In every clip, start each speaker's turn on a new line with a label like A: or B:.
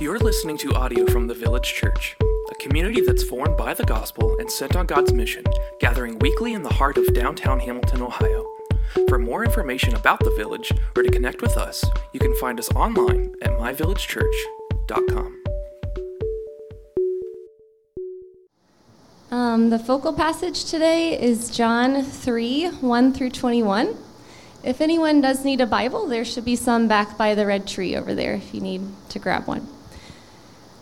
A: You're listening to audio from the Village Church, a community that's formed by the gospel and sent on God's mission, gathering weekly in the heart of downtown Hamilton, Ohio. For more information about the village or to connect with us, you can find us online at myvillagechurch.com.
B: Um, the focal passage today is John 3 1 through 21. If anyone does need a Bible, there should be some back by the red tree over there if you need to grab one.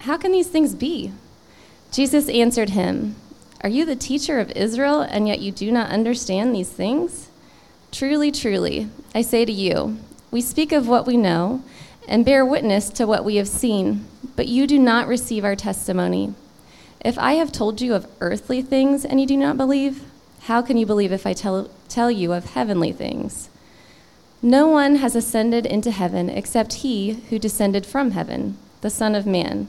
B: How can these things be? Jesus answered him, Are you the teacher of Israel, and yet you do not understand these things? Truly, truly, I say to you, we speak of what we know and bear witness to what we have seen, but you do not receive our testimony. If I have told you of earthly things and you do not believe, how can you believe if I tell, tell you of heavenly things? No one has ascended into heaven except he who descended from heaven, the Son of Man.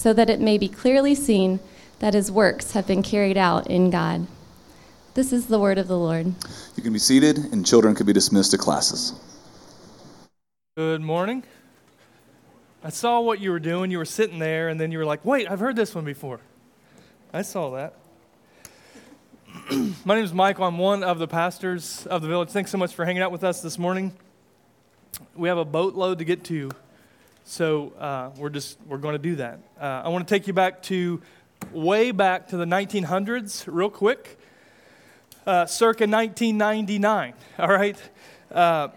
B: so that it may be clearly seen that his works have been carried out in God. This is the word of the Lord.
C: You can be seated, and children can be dismissed to classes.
D: Good morning. I saw what you were doing. You were sitting there, and then you were like, wait, I've heard this one before. I saw that. My name is Michael. I'm one of the pastors of the village. Thanks so much for hanging out with us this morning. We have a boatload to get to, so uh, we're just we're going to do that. Uh, I want to take you back to way back to the 1900s, real quick, uh, circa 1999. All right. Uh,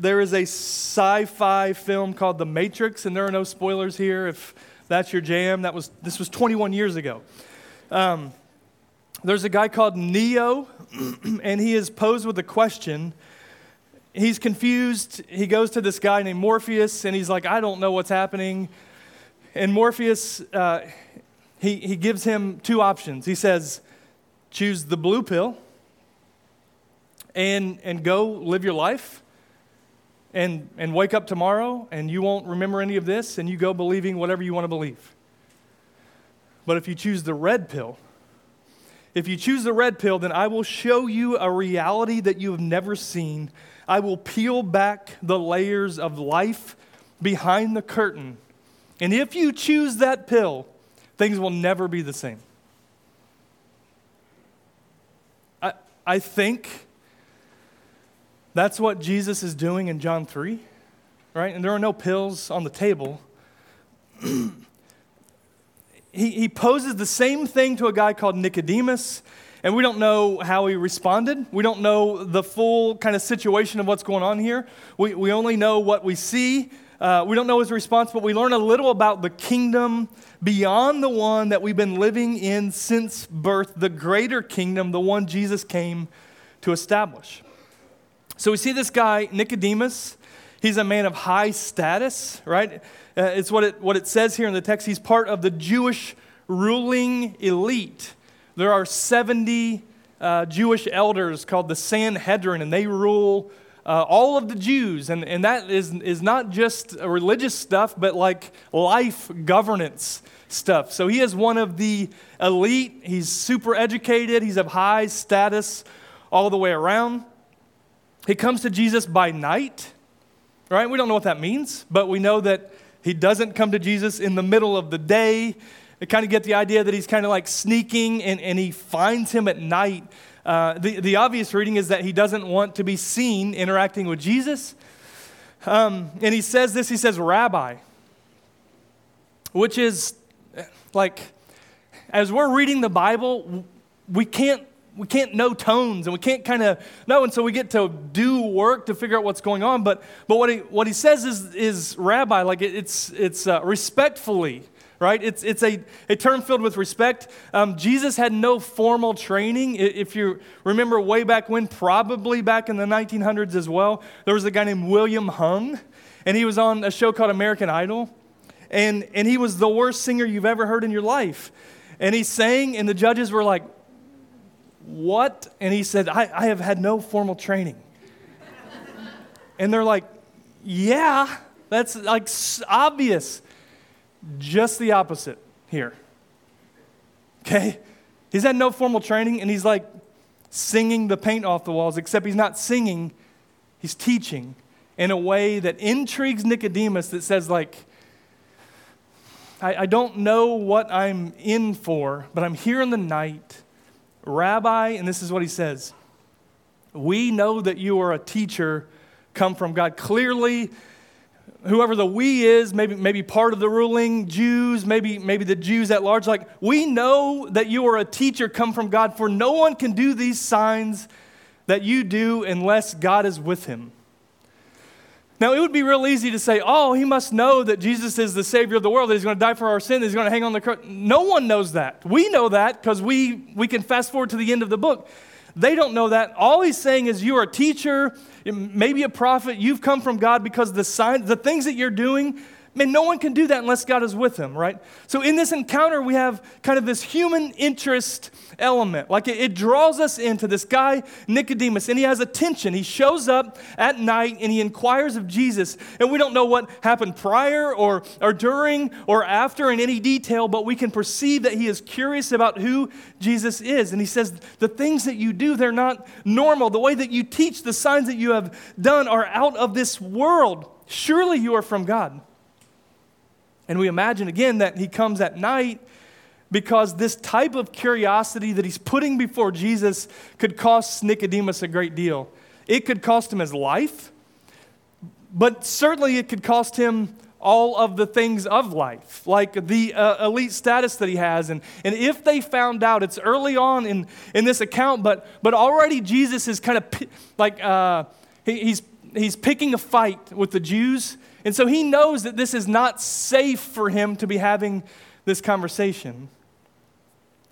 D: there is a sci-fi film called The Matrix, and there are no spoilers here. If that's your jam, that was this was 21 years ago. Um, there's a guy called Neo, and he is posed with a question. He's confused. He goes to this guy named Morpheus, and he's like, I don't know what's happening. And Morpheus, uh, he, he gives him two options. He says, choose the blue pill and, and go live your life and, and wake up tomorrow and you won't remember any of this and you go believing whatever you want to believe. But if you choose the red pill, if you choose the red pill, then I will show you a reality that you have never seen. I will peel back the layers of life behind the curtain. And if you choose that pill, things will never be the same. I, I think that's what Jesus is doing in John 3, right? And there are no pills on the table. he, he poses the same thing to a guy called Nicodemus, and we don't know how he responded. We don't know the full kind of situation of what's going on here. We, we only know what we see uh, we don't know his response, but we learn a little about the kingdom beyond the one that we've been living in since birth, the greater kingdom, the one Jesus came to establish. So we see this guy, Nicodemus. He's a man of high status, right? Uh, it's what it, what it says here in the text. He's part of the Jewish ruling elite. There are 70 uh, Jewish elders called the Sanhedrin, and they rule uh, all of the Jews. And, and that is, is not just religious stuff, but like life governance stuff. So he is one of the elite. He's super educated, he's of high status all the way around. He comes to Jesus by night, right? We don't know what that means, but we know that he doesn't come to Jesus in the middle of the day. We kind of get the idea that he's kind of like sneaking and, and he finds him at night. Uh, the, the obvious reading is that he doesn't want to be seen interacting with Jesus. Um, and he says this he says, Rabbi, which is like, as we're reading the Bible, we can't we can't know tones and we can't kind of know and so we get to do work to figure out what's going on but but what he what he says is is rabbi like it, it's it's uh, respectfully right it's it's a, a term filled with respect um, jesus had no formal training if you remember way back when probably back in the 1900s as well there was a guy named william hung and he was on a show called american idol and and he was the worst singer you've ever heard in your life and he sang and the judges were like what? And he said, I, I have had no formal training. and they're like, Yeah, that's like obvious. Just the opposite here. Okay? He's had no formal training and he's like singing the paint off the walls, except he's not singing, he's teaching in a way that intrigues Nicodemus that says, like, I, I don't know what I'm in for, but I'm here in the night Rabbi, and this is what he says We know that you are a teacher come from God. Clearly, whoever the we is, maybe, maybe part of the ruling Jews, maybe, maybe the Jews at large, like, we know that you are a teacher come from God, for no one can do these signs that you do unless God is with him. Now, it would be real easy to say, oh, he must know that Jesus is the Savior of the world, that he's going to die for our sin, that he's going to hang on the cross. No one knows that. We know that because we, we can fast forward to the end of the book. They don't know that. All he's saying is, you are a teacher, maybe a prophet, you've come from God because the, sign, the things that you're doing, Man, no one can do that unless God is with him, right? So in this encounter, we have kind of this human interest element. Like it, it, draws us into this guy, Nicodemus, and he has attention. He shows up at night and he inquires of Jesus. And we don't know what happened prior or, or during or after in any detail, but we can perceive that he is curious about who Jesus is. And he says, The things that you do, they're not normal. The way that you teach, the signs that you have done are out of this world. Surely you are from God. And we imagine again that he comes at night because this type of curiosity that he's putting before Jesus could cost Nicodemus a great deal. It could cost him his life, but certainly it could cost him all of the things of life, like the uh, elite status that he has. And, and if they found out, it's early on in, in this account, but, but already Jesus is kind of like, uh, he, he's, he's picking a fight with the Jews and so he knows that this is not safe for him to be having this conversation.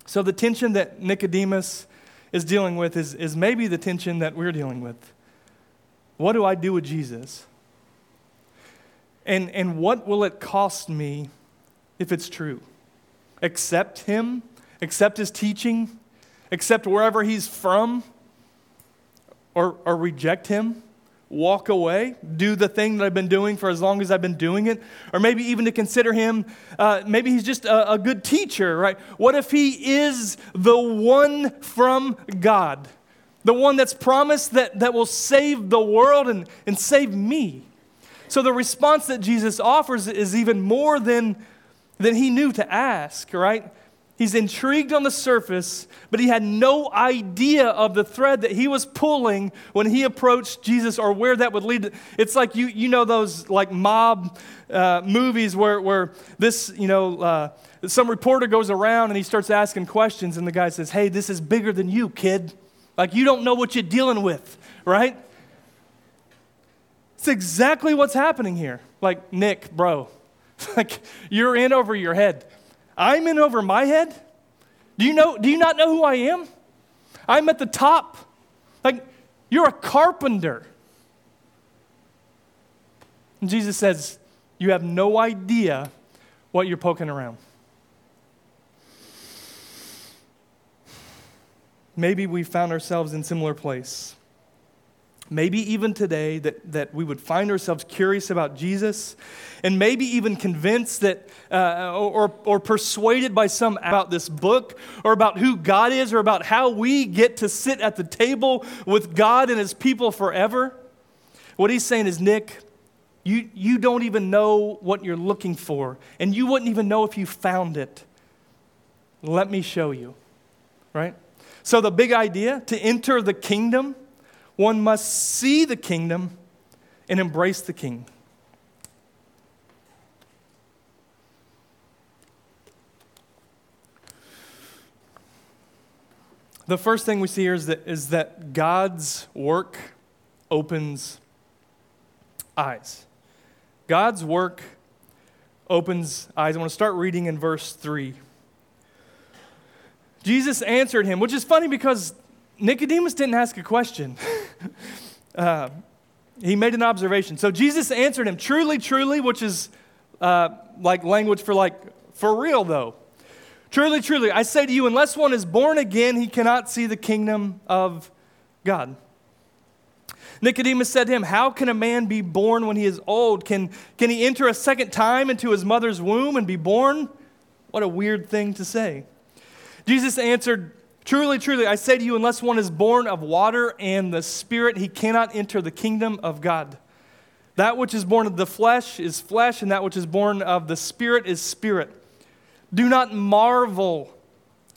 D: So the tension that Nicodemus is dealing with is, is maybe the tension that we're dealing with. What do I do with Jesus? And, and what will it cost me if it's true? Accept him? Accept his teaching? Accept wherever he's from? Or, or reject him? Walk away, do the thing that I've been doing for as long as I've been doing it, or maybe even to consider him, uh, maybe he's just a, a good teacher, right? What if he is the one from God, the one that's promised that, that will save the world and, and save me? So the response that Jesus offers is even more than, than he knew to ask, right? He's intrigued on the surface, but he had no idea of the thread that he was pulling when he approached Jesus or where that would lead. It's like you, you know those like mob uh, movies where, where this, you know, uh, some reporter goes around and he starts asking questions, and the guy says, Hey, this is bigger than you, kid. Like you don't know what you're dealing with, right? It's exactly what's happening here. like, Nick, bro, like, you're in over your head. I'm in over my head? Do you, know, do you not know who I am? I'm at the top. Like, you're a carpenter. And Jesus says, You have no idea what you're poking around. Maybe we found ourselves in similar place. Maybe even today that, that we would find ourselves curious about Jesus and maybe even convinced that uh, or, or persuaded by some about this book or about who God is or about how we get to sit at the table with God and his people forever. What he's saying is, Nick, you, you don't even know what you're looking for, and you wouldn't even know if you found it. Let me show you, right? So, the big idea to enter the kingdom, one must see the kingdom and embrace the king. The first thing we see here is that, is that God's work opens eyes. God's work opens eyes. I want to start reading in verse 3. Jesus answered him, which is funny because Nicodemus didn't ask a question. uh, he made an observation. So Jesus answered him, Truly, truly, which is uh, like language for like, for real though. Truly, truly, I say to you, unless one is born again, he cannot see the kingdom of God. Nicodemus said to him, How can a man be born when he is old? Can, can he enter a second time into his mother's womb and be born? What a weird thing to say. Jesus answered, Truly, truly, I say to you, unless one is born of water and the Spirit, he cannot enter the kingdom of God. That which is born of the flesh is flesh, and that which is born of the Spirit is spirit. Do not marvel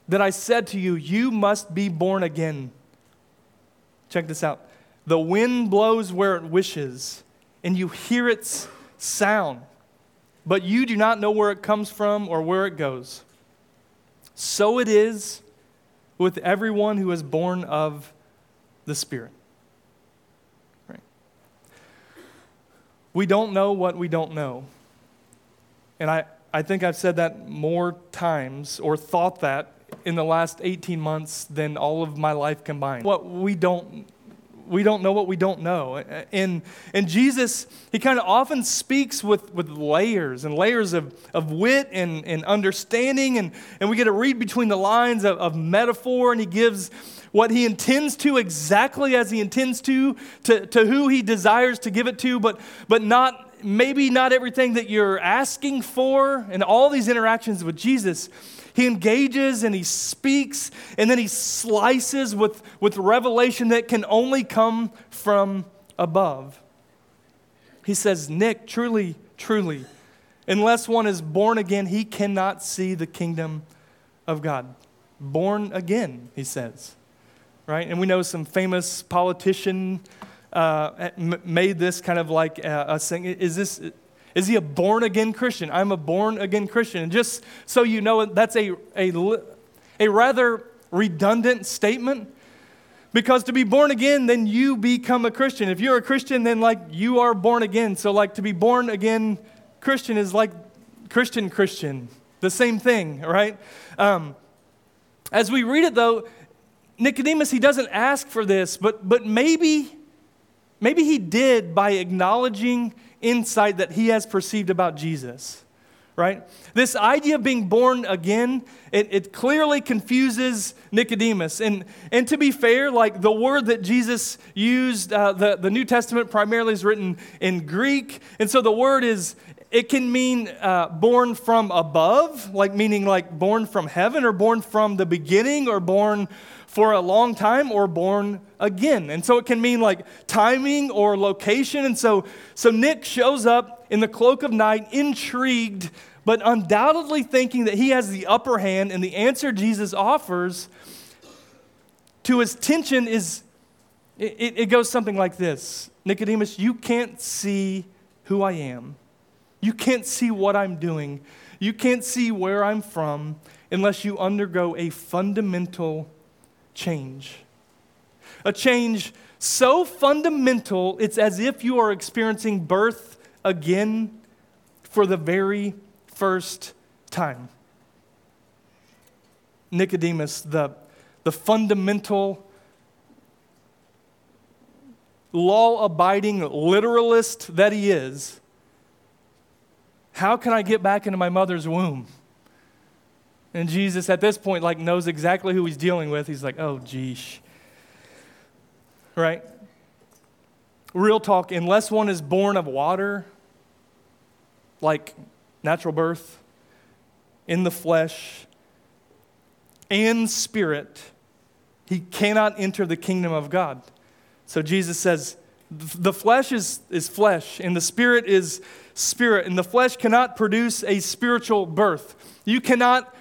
D: that I said to you, You must be born again. Check this out. The wind blows where it wishes, and you hear its sound, but you do not know where it comes from or where it goes. So it is with everyone who is born of the Spirit. Right? We don't know what we don't know. And I, I think I've said that more times or thought that in the last 18 months than all of my life combined. What we don't we don't know what we don't know. And, and Jesus, he kind of often speaks with, with layers and layers of, of wit and, and understanding. And, and we get to read between the lines of, of metaphor, and he gives what he intends to exactly as he intends to, to, to who he desires to give it to, but, but not maybe not everything that you're asking for. And all these interactions with Jesus he engages and he speaks, and then he slices with, with revelation that can only come from above. He says, Nick, truly, truly, unless one is born again, he cannot see the kingdom of God. Born again, he says. Right? And we know some famous politician uh, made this kind of like a, a thing. Is this is he a born again Christian? I'm a born again Christian. And just so you know, that's a, a, a rather redundant statement because to be born again, then you become a Christian. If you're a Christian, then like you are born again. So, like to be born again Christian is like Christian Christian, the same thing, right? Um, as we read it though, Nicodemus, he doesn't ask for this, but, but maybe, maybe he did by acknowledging insight that he has perceived about Jesus, right? This idea of being born again, it, it clearly confuses Nicodemus. And, and to be fair, like the word that Jesus used, uh, the, the New Testament primarily is written in Greek. And so the word is, it can mean uh, born from above, like meaning like born from heaven, or born from the beginning, or born for a long time or born again. And so it can mean like timing or location. And so, so Nick shows up in the cloak of night, intrigued, but undoubtedly thinking that he has the upper hand. And the answer Jesus offers to his tension is it, it goes something like this Nicodemus, you can't see who I am, you can't see what I'm doing, you can't see where I'm from unless you undergo a fundamental change. A change so fundamental, it's as if you are experiencing birth again for the very first time. Nicodemus, the, the fundamental, law abiding literalist that he is, how can I get back into my mother's womb? And Jesus, at this point, like knows exactly who he's dealing with. He's like, oh, geesh. Right? Real talk, unless one is born of water, like natural birth, in the flesh, and spirit, he cannot enter the kingdom of God. So Jesus says, the flesh is, is flesh, and the spirit is spirit, and the flesh cannot produce a spiritual birth. You cannot,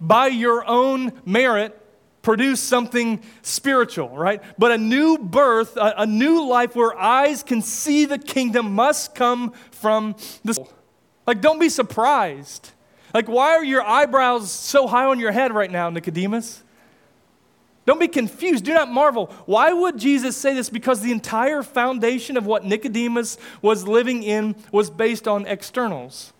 D: by your own merit, produce something spiritual, right? But a new birth, a, a new life where eyes can see the kingdom must come from the. Like, don't be surprised. Like, why are your eyebrows so high on your head right now, Nicodemus? Don't be confused. Do not marvel. Why would Jesus say this? Because the entire foundation of what Nicodemus was living in was based on externals.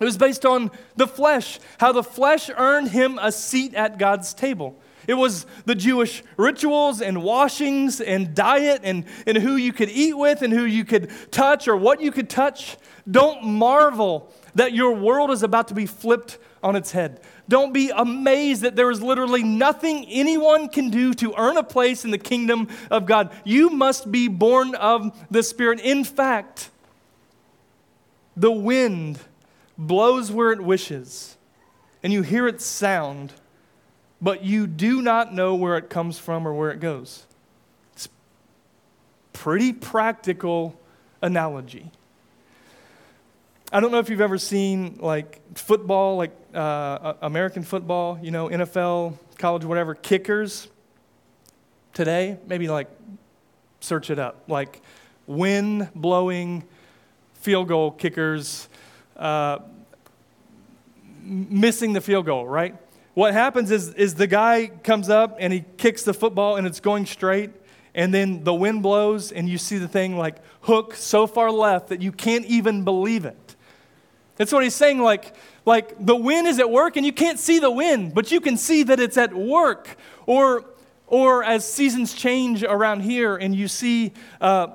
D: It was based on the flesh, how the flesh earned him a seat at God's table. It was the Jewish rituals and washings and diet and, and who you could eat with and who you could touch or what you could touch. Don't marvel that your world is about to be flipped on its head. Don't be amazed that there is literally nothing anyone can do to earn a place in the kingdom of God. You must be born of the Spirit. In fact, the wind blows where it wishes, and you hear its sound, but you do not know where it comes from or where it goes. It's pretty practical analogy. I don't know if you've ever seen like football, like uh, American football, you know, NFL, college, whatever, kickers today. Maybe like search it up. Like wind blowing field goal kickers uh, missing the field goal, right? What happens is, is the guy comes up and he kicks the football and it's going straight and then the wind blows and you see the thing like hook so far left that you can't even believe it. That's what he's saying. Like, like the wind is at work and you can't see the wind, but you can see that it's at work. Or, or as seasons change around here and you see, uh,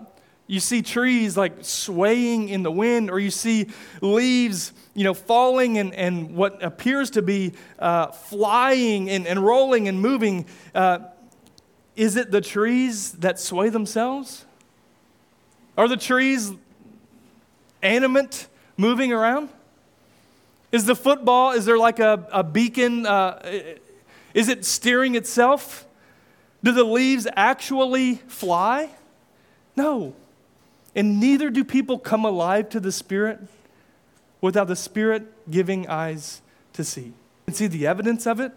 D: you see trees like swaying in the wind, or you see leaves, you know, falling and, and what appears to be uh, flying and, and rolling and moving. Uh, is it the trees that sway themselves? Are the trees animate? moving around? Is the football, is there like a, a beacon? Uh, is it steering itself? Do the leaves actually fly? No. And neither do people come alive to the Spirit without the Spirit giving eyes to see. You can see the evidence of it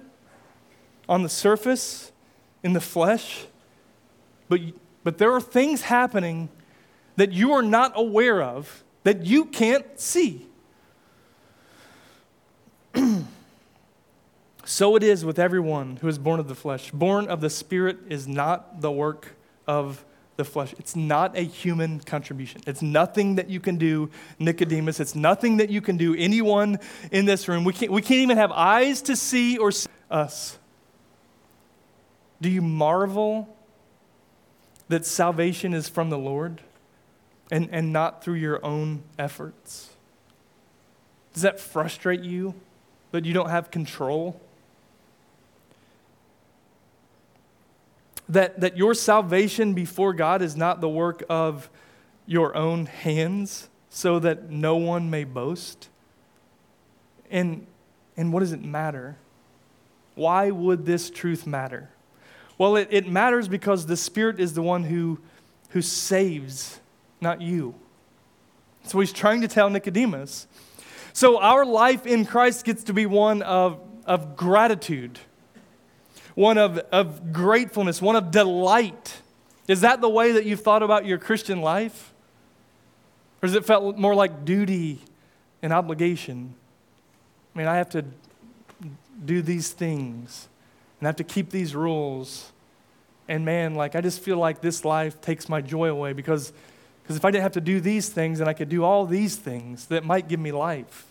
D: on the surface, in the flesh, but, but there are things happening that you are not aware of that you can't see. so it is with everyone who is born of the flesh. Born of the Spirit is not the work of the flesh. It's not a human contribution. It's nothing that you can do, Nicodemus. It's nothing that you can do, anyone in this room. We can't, we can't even have eyes to see or see us. Do you marvel that salvation is from the Lord? and, and not through your own efforts? Does that frustrate you that you don't have control? That, that your salvation before God is not the work of your own hands so that no one may boast? And, and what does it matter? Why would this truth matter? Well, it, it matters because the Spirit is the one who, who saves not you. So he's trying to tell Nicodemus. So our life in Christ gets to be one of, of gratitude, one of, of gratefulness, one of delight. Is that the way that you've thought about your Christian life? Or has it felt more like duty and obligation? I mean, I have to do these things and I have to keep these rules. And man, like, I just feel like this life takes my joy away because Because if I didn't have to do these things and I could do all these things, that might give me life.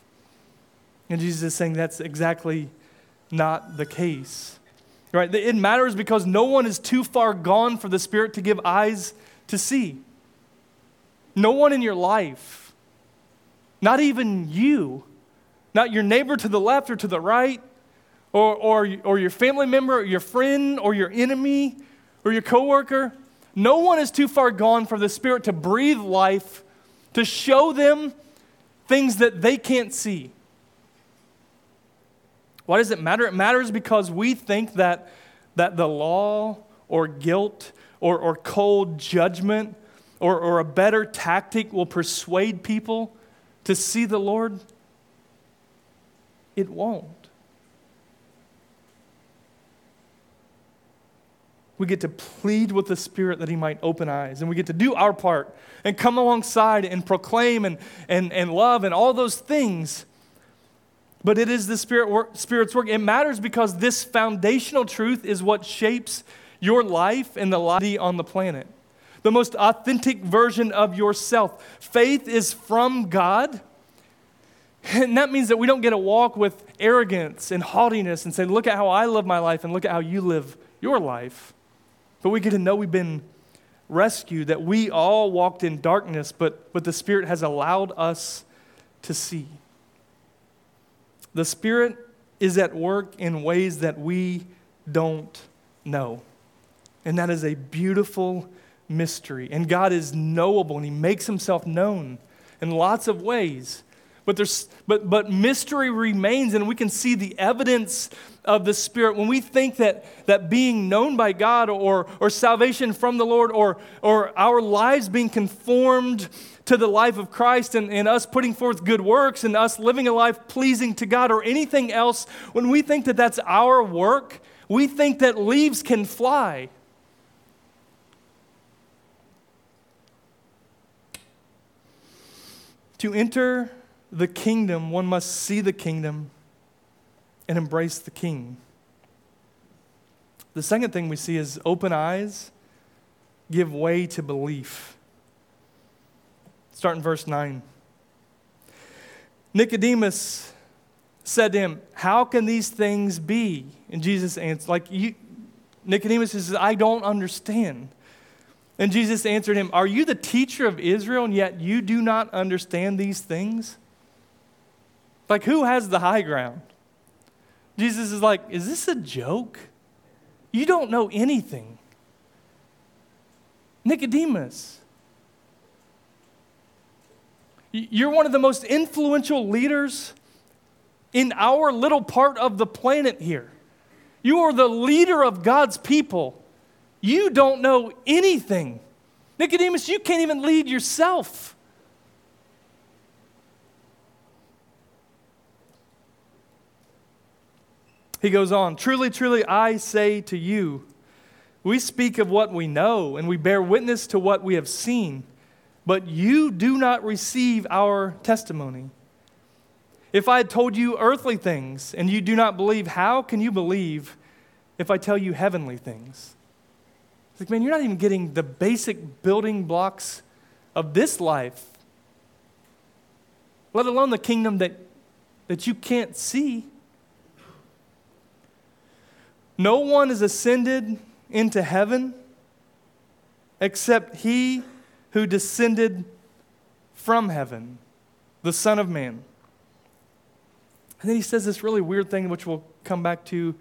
D: And Jesus is saying that's exactly not the case. Right? It matters because no one is too far gone for the Spirit to give eyes to see. No one in your life, not even you, not your neighbor to the left or to the right, or, or, or your family member, or your friend, or your enemy, or your coworker. No one is too far gone for the Spirit to breathe life, to show them things that they can't see. Why does it matter? It matters because we think that, that the law or guilt or, or cold judgment or, or a better tactic will persuade people to see the Lord. It won't. we get to plead with the Spirit that He might open eyes. And we get to do our part and come alongside and proclaim and, and, and love and all those things. But it is the Spirit work, Spirit's work. It matters because this foundational truth is what shapes your life and the life on the planet. The most authentic version of yourself. Faith is from God. And that means that we don't get to walk with arrogance and haughtiness and say, look at how I live my life and look at how you live your life. But we get to know we've been rescued, that we all walked in darkness, but, but the Spirit has allowed us to see. The Spirit is at work in ways that we don't know. And that is a beautiful mystery. And God is knowable, and He makes Himself known in lots of ways. But, there's, but, but mystery remains, and we can see the evidence of the Spirit. When we think that, that being known by God or, or salvation from the Lord or, or our lives being conformed to the life of Christ and, and us putting forth good works and us living a life pleasing to God or anything else, when we think that that's our work, we think that leaves can fly. To enter the kingdom, one must see the kingdom and embrace the king. The second thing we see is open eyes give way to belief. Start in verse 9. Nicodemus said to him, How can these things be? And Jesus answered, like you, Nicodemus says, I don't understand. And Jesus answered him, Are you the teacher of Israel, and yet you do not understand these things? Like, who has the high ground? Jesus is like, Is this a joke? You don't know anything. Nicodemus, you're one of the most influential leaders in our little part of the planet here. You are the leader of God's people. You don't know anything. Nicodemus, you can't even lead yourself. He goes on, Truly, truly, I say to you, we speak of what we know, and we bear witness to what we have seen, but you do not receive our testimony. If I had told you earthly things and you do not believe, how can you believe if I tell you heavenly things? It's like, man, you're not even getting the basic building blocks of this life, let alone the kingdom that, that you can't see. No one has ascended into heaven except he who descended from heaven, the Son of Man. And then he says this really weird thing, which we'll come back to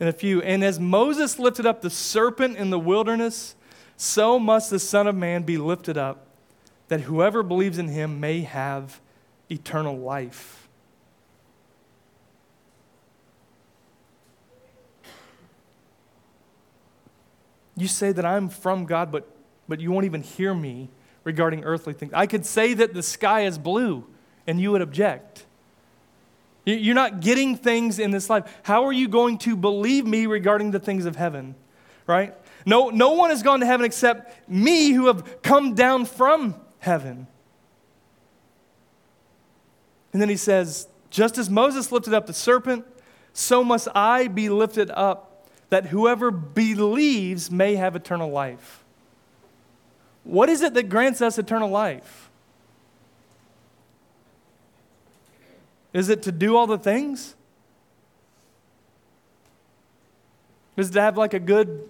D: in a few. And as Moses lifted up the serpent in the wilderness, so must the Son of Man be lifted up, that whoever believes in him may have eternal life. You say that I'm from God, but, but you won't even hear me regarding earthly things. I could say that the sky is blue, and you would object. You're not getting things in this life. How are you going to believe me regarding the things of heaven? Right? No, no one has gone to heaven except me who have come down from heaven. And then he says, Just as Moses lifted up the serpent, so must I be lifted up that whoever believes may have eternal life. What is it that grants us eternal life? Is it to do all the things? Is it to have like a good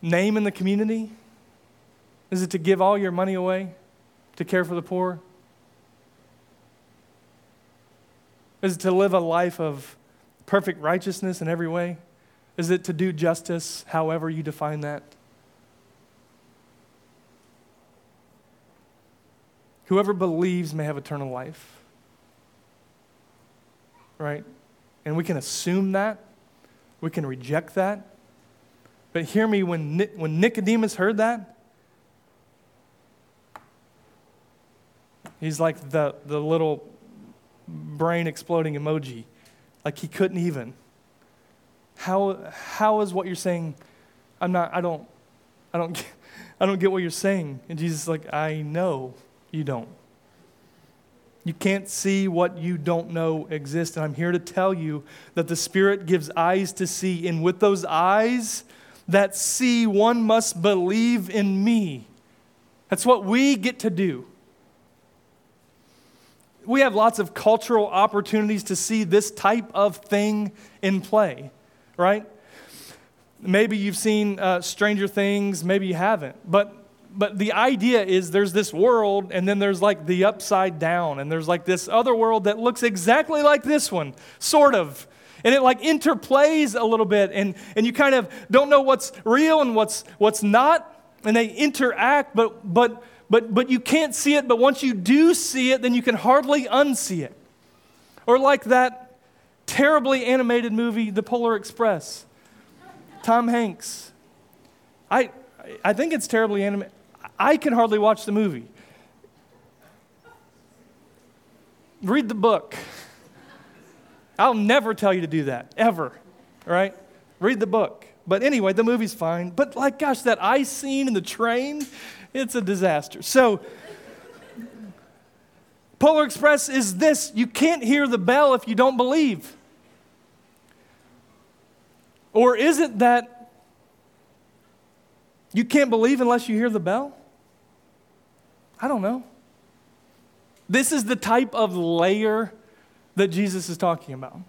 D: name in the community? Is it to give all your money away to care for the poor? Is it to live a life of perfect righteousness in every way? Is it to do justice, however you define that? Whoever believes may have eternal life. Right? And we can assume that. We can reject that. But hear me when, when Nicodemus heard that, he's like the, the little brain exploding emoji. Like he couldn't even. How, how is what you're saying? I'm not, I don't, I don't, get, I don't get what you're saying. And Jesus is like, I know you don't. You can't see what you don't know exists. And I'm here to tell you that the Spirit gives eyes to see. And with those eyes that see, one must believe in me. That's what we get to do. We have lots of cultural opportunities to see this type of thing in play right? Maybe you've seen uh, Stranger Things, maybe you haven't. But, but the idea is there's this world, and then there's like the upside down, and there's like this other world that looks exactly like this one, sort of. And it like interplays a little bit, and, and you kind of don't know what's real and what's, what's not, and they interact, but, but, but, but you can't see it, but once you do see it, then you can hardly unsee it. Or like that terribly animated movie, The Polar Express. Tom Hanks. I, I think it's terribly animated. I can hardly watch the movie. Read the book. I'll never tell you to do that, ever, right? Read the book. But anyway, the movie's fine. But like, gosh, that ice scene in the train, it's a disaster. So, Polar Express is this you can't hear the bell if you don't believe. Or is it that you can't believe unless you hear the bell? I don't know. This is the type of layer that Jesus is talking about.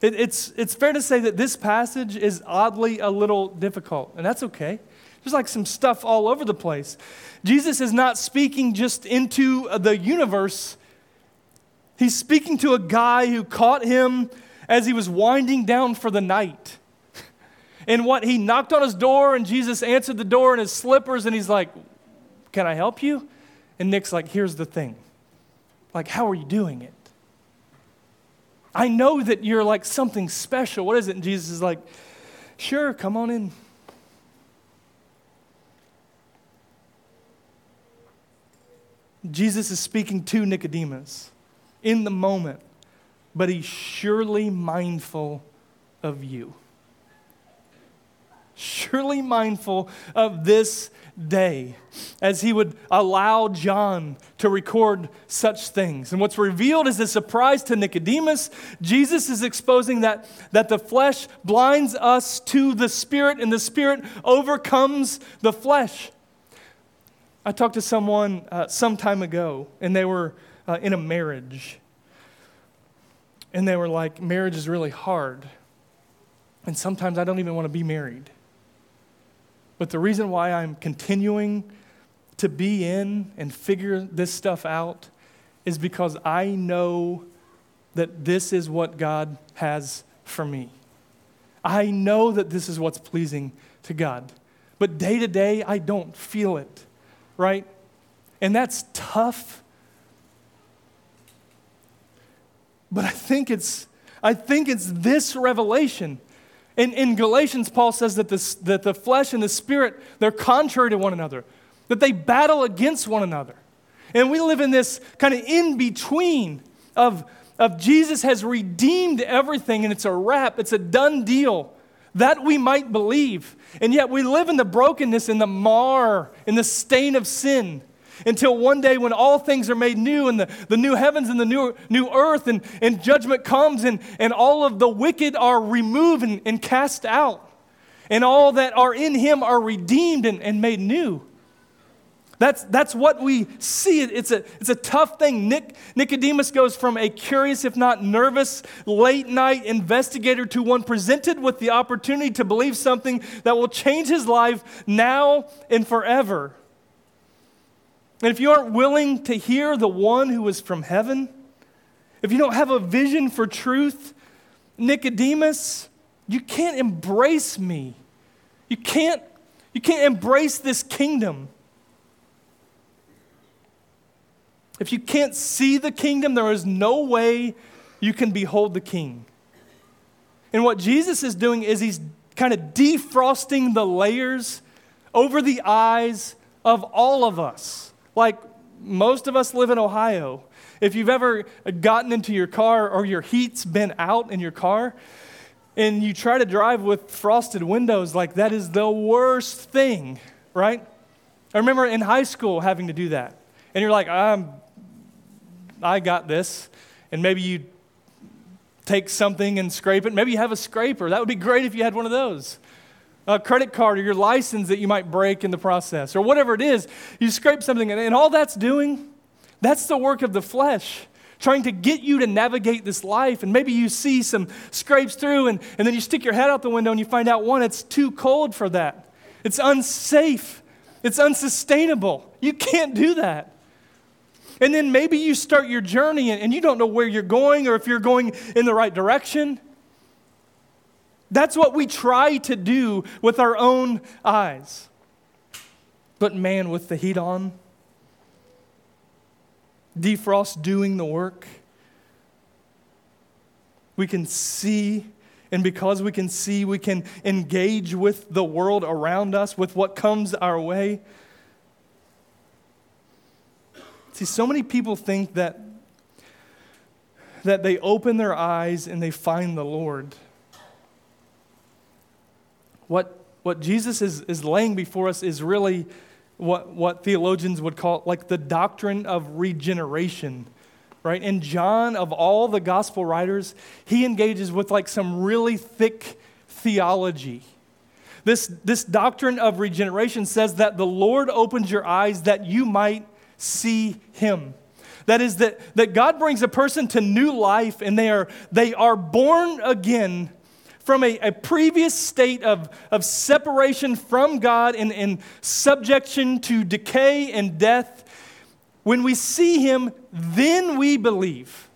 D: It, it's, it's fair to say that this passage is oddly a little difficult, and that's okay. There's like some stuff all over the place. Jesus is not speaking just into uh, the universe, he's speaking to a guy who caught him as he was winding down for the night. And what he knocked on his door, and Jesus answered the door in his slippers, and he's like, Can I help you? And Nick's like, Here's the thing. Like, how are you doing it? I know that you're like something special. What is it? And Jesus is like, Sure, come on in. Jesus is speaking to Nicodemus in the moment, but he's surely mindful of you. Surely mindful of this day as he would allow John to record such things. And what's revealed is a surprise to Nicodemus. Jesus is exposing that, that the flesh blinds us to the spirit, and the spirit overcomes the flesh. I talked to someone uh, some time ago, and they were uh, in a marriage. And they were like, marriage is really hard. And sometimes I don't even want to be married. But the reason why I'm continuing to be in and figure this stuff out is because I know that this is what God has for me. I know that this is what's pleasing to God. But day to day, I don't feel it right? And that's tough. But I think it's, I think it's this revelation. In, in Galatians, Paul says that, this, that the flesh and the spirit, they're contrary to one another, that they battle against one another. And we live in this kind of in between of, of Jesus has redeemed everything and it's a wrap, it's a done deal that we might believe. And yet we live in the brokenness, in the mar, in the stain of sin. Until one day when all things are made new and the, the new heavens and the new, new earth and, and judgment comes and, and all of the wicked are removed and, and cast out. and all that are in him are redeemed and, and made new. That's, that's what we see. It's a, it's a tough thing. Nick, Nicodemus goes from a curious, if not nervous, late night investigator to one presented with the opportunity to believe something that will change his life now and forever. And if you aren't willing to hear the one who is from heaven, if you don't have a vision for truth, Nicodemus, you can't embrace me. You can't, you can't embrace this kingdom. If you can't see the kingdom, there is no way you can behold the king. And what Jesus is doing is he's kind of defrosting the layers over the eyes of all of us. Like most of us live in Ohio. If you've ever gotten into your car or your heat's been out in your car and you try to drive with frosted windows, like that is the worst thing, right? I remember in high school having to do that. And you're like, I'm I got this. And maybe you take something and scrape it. Maybe you have a scraper. That would be great if you had one of those. A credit card or your license that you might break in the process, or whatever it is. You scrape something, and, and all that's doing, that's the work of the flesh trying to get you to navigate this life. And maybe you see some scrapes through, and, and then you stick your head out the window and you find out one, it's too cold for that. It's unsafe. It's unsustainable. You can't do that. And then maybe you start your journey and you don't know where you're going or if you're going in the right direction. That's what we try to do with our own eyes. But man, with the heat on, defrost doing the work, we can see, and because we can see, we can engage with the world around us, with what comes our way. See, so many people think that, that they open their eyes and they find the Lord. What, what Jesus is, is laying before us is really what, what theologians would call like the doctrine of regeneration right and john of all the gospel writers he engages with like some really thick theology this, this doctrine of regeneration says that the lord opens your eyes that you might see him. That is, that, that God brings a person to new life and they are, they are born again from a, a previous state of, of separation from God and, and subjection to decay and death. When we see him, then we believe.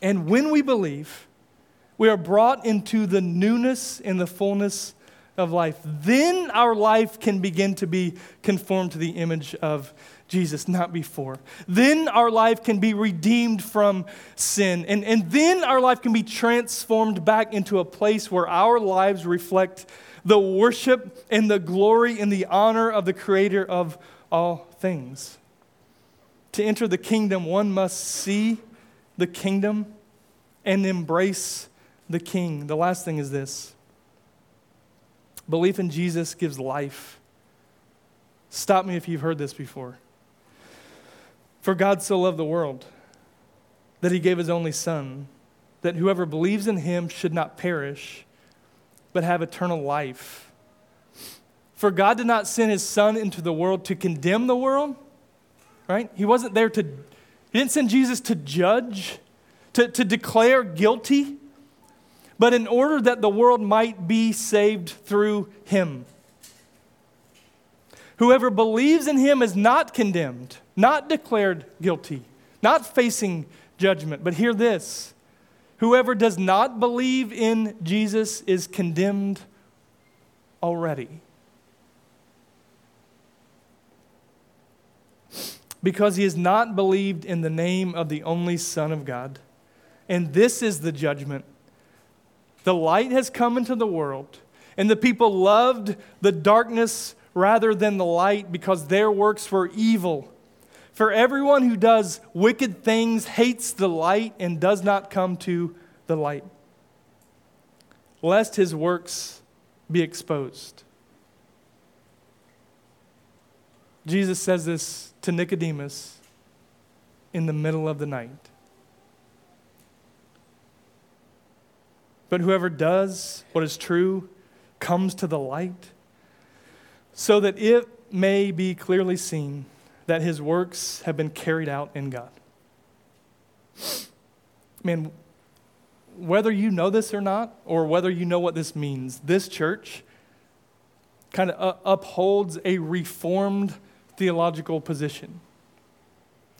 D: And when we believe, we are brought into the newness and the fullness of life. Then our life can begin to be conformed to the image of Jesus, not before. Then our life can be redeemed from sin. And, and then our life can be transformed back into a place where our lives reflect the worship and the glory and the honor of the Creator of all things. To enter the kingdom, one must see the kingdom and embrace the king. The last thing is this Belief in Jesus gives life. Stop me if you've heard this before. For God so loved the world that he gave his only Son, that whoever believes in him should not perish, but have eternal life. For God did not send his Son into the world to condemn the world, right? He wasn't there to, he didn't send Jesus to judge, to, to declare guilty but in order that the world might be saved through him. Whoever believes in him is not condemned, not declared guilty, not facing judgment. But hear this whoever does not believe in Jesus is condemned already. Because he has not believed in the name of the only Son of God. And this is the judgment the light has come into the world, and the people loved the darkness rather than the light because their works were evil. For everyone who does wicked things hates the light and does not come to the light, lest his works be exposed. Jesus says this to Nicodemus in the middle of the night. but whoever does what is true comes to the light, so that it may be clearly seen that his works have been carried out in God. Man, whether you know this or not, or whether you know what this means, this church kind of upholds a reformed theological position.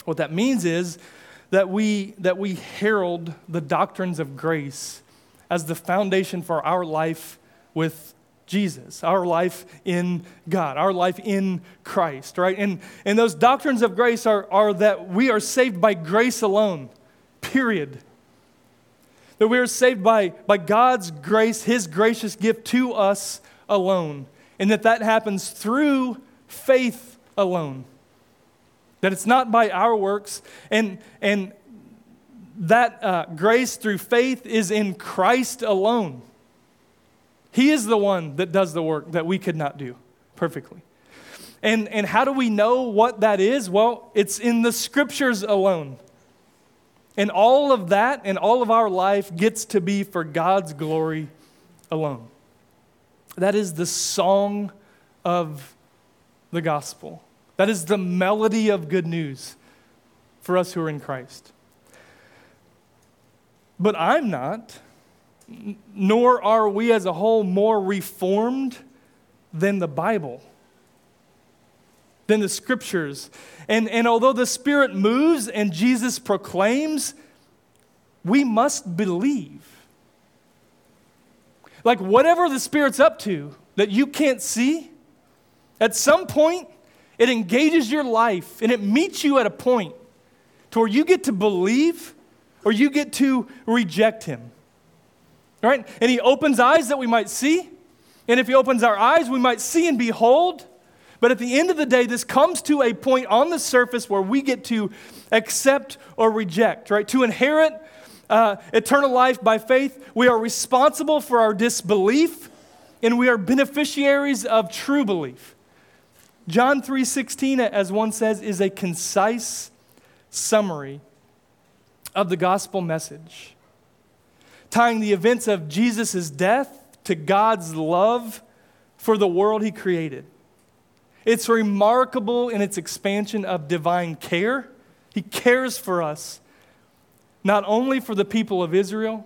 D: What that means is that we, that we herald the doctrines of grace as the foundation for our life with Jesus, our life in God, our life in Christ, right? And, and those doctrines of grace are, are that we are saved by grace alone, period. That we are saved by, by God's grace, His gracious gift to us alone. And that that happens through faith alone. That it's not by our works. And, and that uh, grace through faith is in Christ alone. He is the one that does the work that we could not do perfectly. And, and how do we know what that is? Well, it's in the scriptures alone. And all of that and all of our life gets to be for God's glory alone. That is the song of the gospel. That is the melody of good news for us who are in Christ. But I'm not, nor are we as a whole more reformed than the Bible, than the scriptures. And, and although the Spirit moves and Jesus proclaims, we must believe. Like whatever the Spirit's up to that you can't see, at some point, it engages your life and it meets you at a point to where you get to believe or you get to reject him. Right? And he opens eyes that we might see. And if he opens our eyes, we might see and behold. But at the end of the day, this comes to a point on the surface where we get to accept or reject, right? To inherit uh, eternal life by faith, we are responsible for our disbelief, and we are beneficiaries of true belief. John 3:16 as one says is a concise summary of the gospel message, tying the events of Jesus' death to God's love for the world he created. It's remarkable in its expansion of divine care. He cares for us, not only for the people of Israel,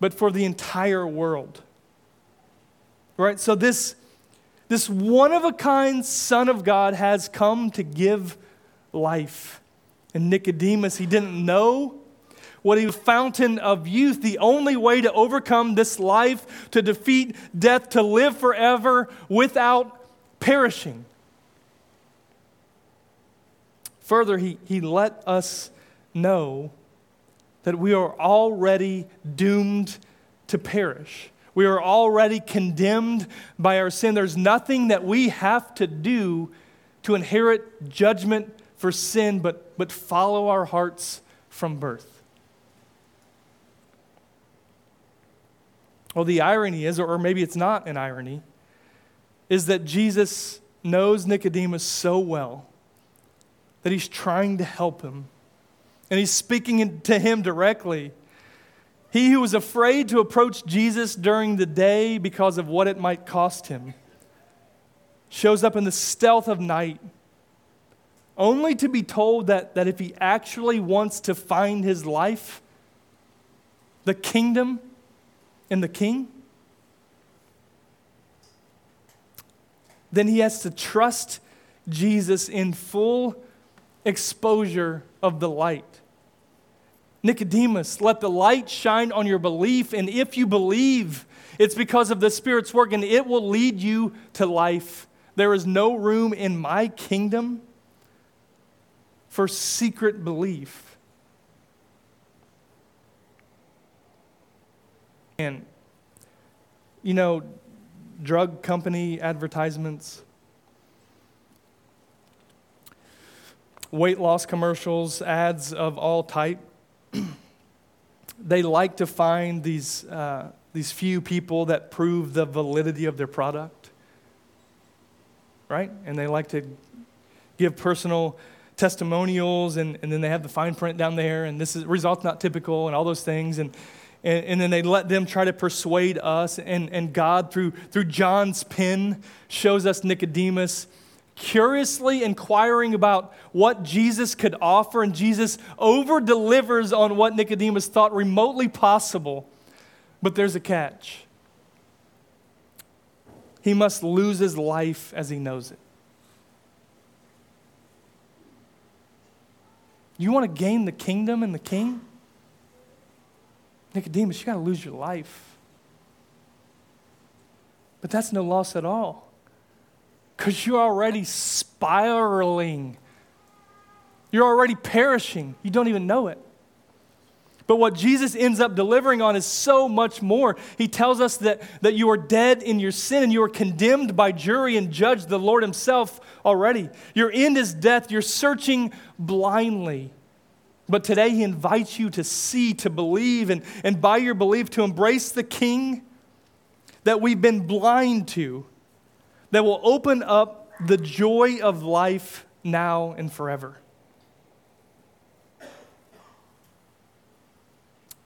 D: but for the entire world. Right? So, this, this one of a kind Son of God has come to give life. And Nicodemus, he didn't know what a fountain of youth, the only way to overcome this life, to defeat death, to live forever without perishing. Further, he, he let us know that we are already doomed to perish. We are already condemned by our sin. There's nothing that we have to do to inherit judgment for sin, but, but follow our hearts from birth. Well, the irony is, or maybe it's not an irony, is that Jesus knows Nicodemus so well that he's trying to help him. And he's speaking to him directly. He who was afraid to approach Jesus during the day because of what it might cost him shows up in the stealth of night, only to be told that, that if he actually wants to find his life, the kingdom, and the king, then he has to trust Jesus in full exposure of the light. Nicodemus, let the light shine on your belief, and if you believe, it's because of the Spirit's work, and it will lead you to life. There is no room in my kingdom for secret belief. And, you know, drug company advertisements, weight loss commercials, ads of all type. they like to find these, uh, these few people that prove the validity of their product, right? And they like to give personal testimonials, and, and then they have the fine print down there, and this is results not typical, and all those things. And and, and then they let them try to persuade us. And, and God, through, through John's pen, shows us Nicodemus curiously inquiring about what Jesus could offer, and Jesus over delivers on what Nicodemus thought remotely possible. But there's a catch. He must lose his life as he knows it. You want to gain the kingdom and the king? Nicodemus, you got to lose your life. But that's no loss at all because you're already spiraling. You're already perishing. You don't even know it. But what Jesus ends up delivering on is so much more. He tells us that, that you are dead in your sin and you are condemned by jury and judge, the Lord Himself, already. Your end is death. You're searching blindly. But today He invites you to see, to believe, and, and by your belief, to embrace the King that we've been blind to that will open up the joy of life now and forever.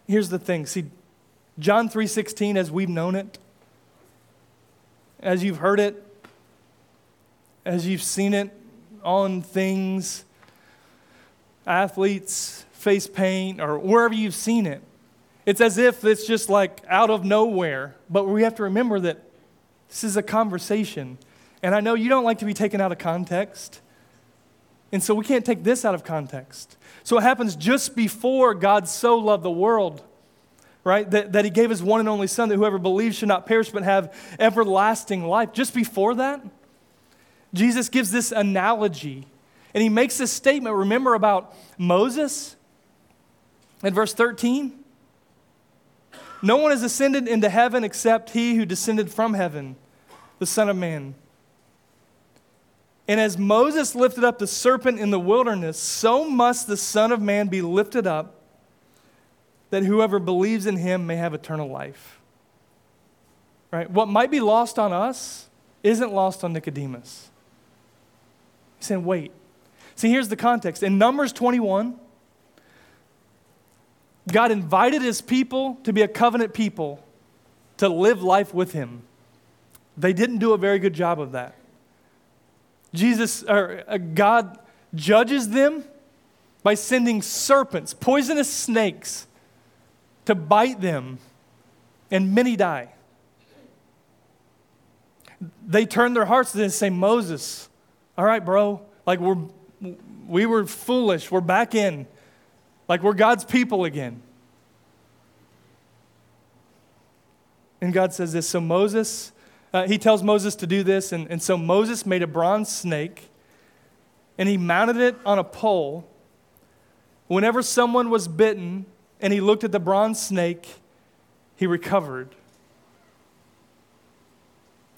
D: Here's the thing. See, John 3:16 as we've known it, as you've heard it, as you've seen it on things, athletes, face paint, or wherever you've seen it. It's as if it's just like out of nowhere. But we have to remember that this is a conversation. And I know you don't like to be taken out of context. And so we can't take this out of context. So it happens just before God so loved the world, right? That, that he gave his one and only Son, that whoever believes should not perish but have everlasting life. Just before that, Jesus gives this analogy. And he makes this statement, remember, about Moses in verse 13? No one has ascended into heaven except he who descended from heaven, the Son of Man. And as Moses lifted up the serpent in the wilderness, so must the Son of Man be lifted up, that whoever believes in him may have eternal life. Right? What might be lost on us isn't lost on Nicodemus. He's saying, wait. See, here's the context. In Numbers 21, God invited his people to be a covenant people to live life with him. They didn't do a very good job of that. Jesus or uh, God judges them by sending serpents, poisonous snakes to bite them, and many die. They turn their hearts to this and say, Moses, all right, bro, like we're we were foolish. We're back in. Like we're God's people again. And God says this. So Moses, uh, he tells Moses to do this. And, and so Moses made a bronze snake and he mounted it on a pole. Whenever someone was bitten and he looked at the bronze snake, he recovered.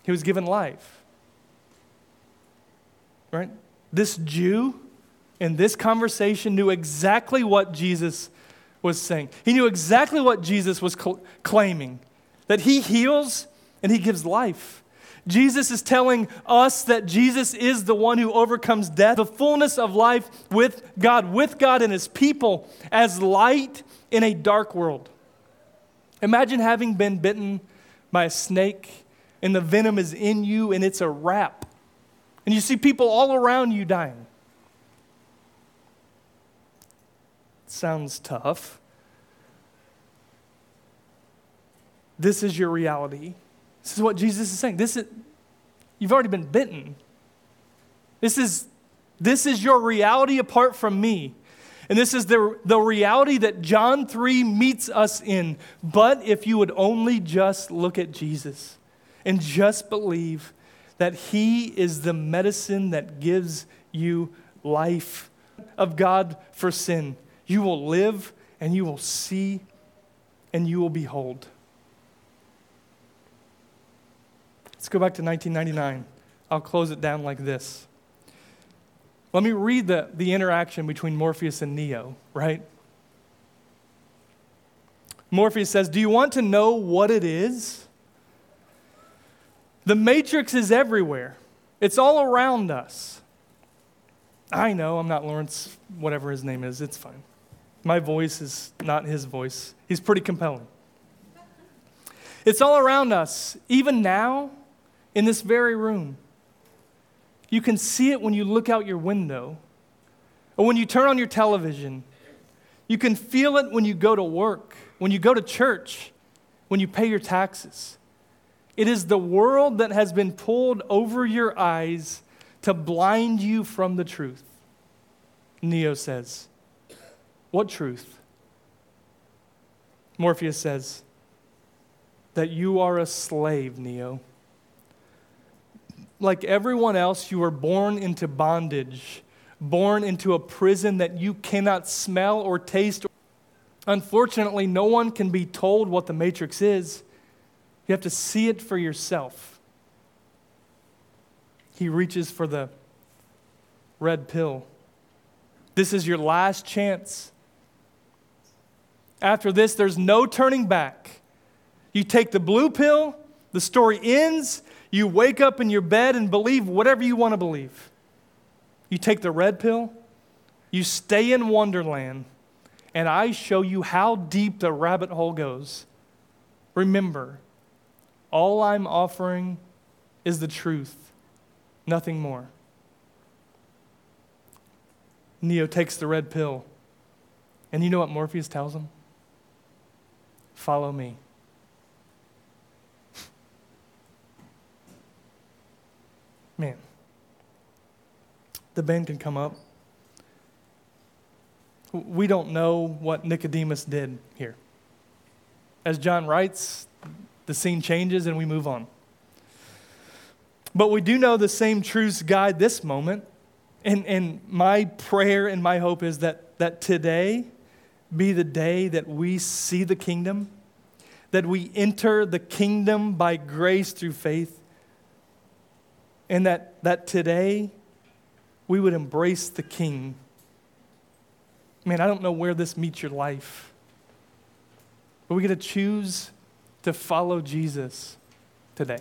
D: He was given life. Right? This Jew in this conversation knew exactly what Jesus was saying. He knew exactly what Jesus was cl- claiming that he heals and he gives life. Jesus is telling us that Jesus is the one who overcomes death, the fullness of life with God, with God and his people, as light in a dark world. Imagine having been bitten by a snake and the venom is in you and it's a wrap. And you see people all around you dying. Sounds tough. This is your reality. This is what Jesus is saying. This is, you've already been bitten. This is, this is your reality apart from me. And this is the, the reality that John 3 meets us in. But if you would only just look at Jesus and just believe that He is the medicine that gives you life of God for sin, you will live and you will see and you will behold. Let's go back to 1999. I'll close it down like this. Let me read the, the interaction between Morpheus and Neo, right? Morpheus says, Do you want to know what it is? The matrix is everywhere, it's all around us. I know, I'm not Laurence, whatever his name is, it's fine. My voice is not his voice. He's pretty compelling. It's all around us, even now in this very room. You can see it when you look out your window or when you turn on your television. You can feel it when you go to work, when you go to church, when you pay your taxes. It is the world that has been pulled over your eyes to blind you from the truth. Neo says. What truth? Morpheus says that you are a slave, Neo. Like everyone else, you were born into bondage, born into a prison that you cannot smell or taste. Unfortunately, no one can be told what the Matrix is. You have to see it for yourself. He reaches for the red pill. This is your last chance. After this, there's no turning back. You take the blue pill, the story ends, you wake up in your bed and believe whatever you want to believe. You take the red pill, you stay in Wonderland, and I show you how deep the rabbit hole goes. Remember, all I'm offering is the truth, nothing more. Neo takes the red pill, and you know what Morpheus tells him? Follow me. Man, the band can come up. We don't know what Nicodemus did here. As John writes, the scene changes and we move on. But we do know the same truths guide this moment. And, and my prayer and my hope is that, that today be the day that we see the kingdom, that we enter the kingdom by grace through faith, and that, that today we would embrace the king. Man, I don't know where this meets your life, but we get to choose to follow Jesus today.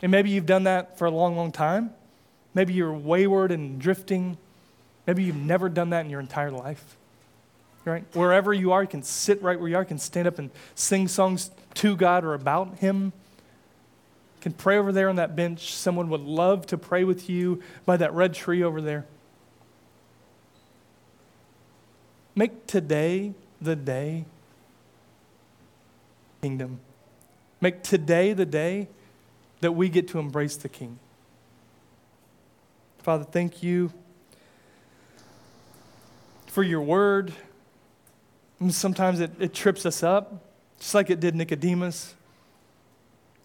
D: And maybe you've done that for a long, long time. Maybe you're wayward and drifting. Maybe you've never done that in your entire life. Right? Wherever you are, you can sit right where you are, you can stand up and sing songs to God or about Him. You can pray over there on that bench. Someone would love to pray with you by that red tree over there. Make today the day kingdom. Make today the day that we get to embrace the King. Father, thank you for your word. Sometimes it, it trips us up, just like it did Nicodemus.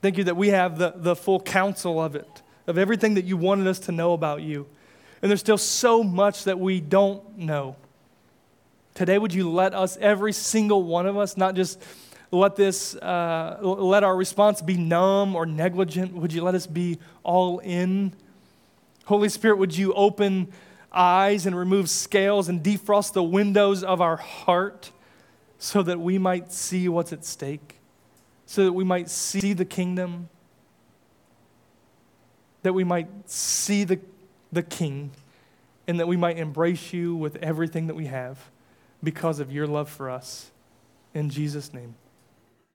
D: Thank you that we have the, the full counsel of it, of everything that you wanted us to know about you. And there's still so much that we don't know. Today, would you let us, every single one of us, not just let this, uh, let our response be numb or negligent? Would you let us be all in? Holy Spirit, would you open eyes and remove scales and defrost the windows of our heart so that we might see what's at stake, so that we might see the kingdom, that we might see the, the King, and that we might embrace you with everything that we have because of your love for us. In Jesus' name.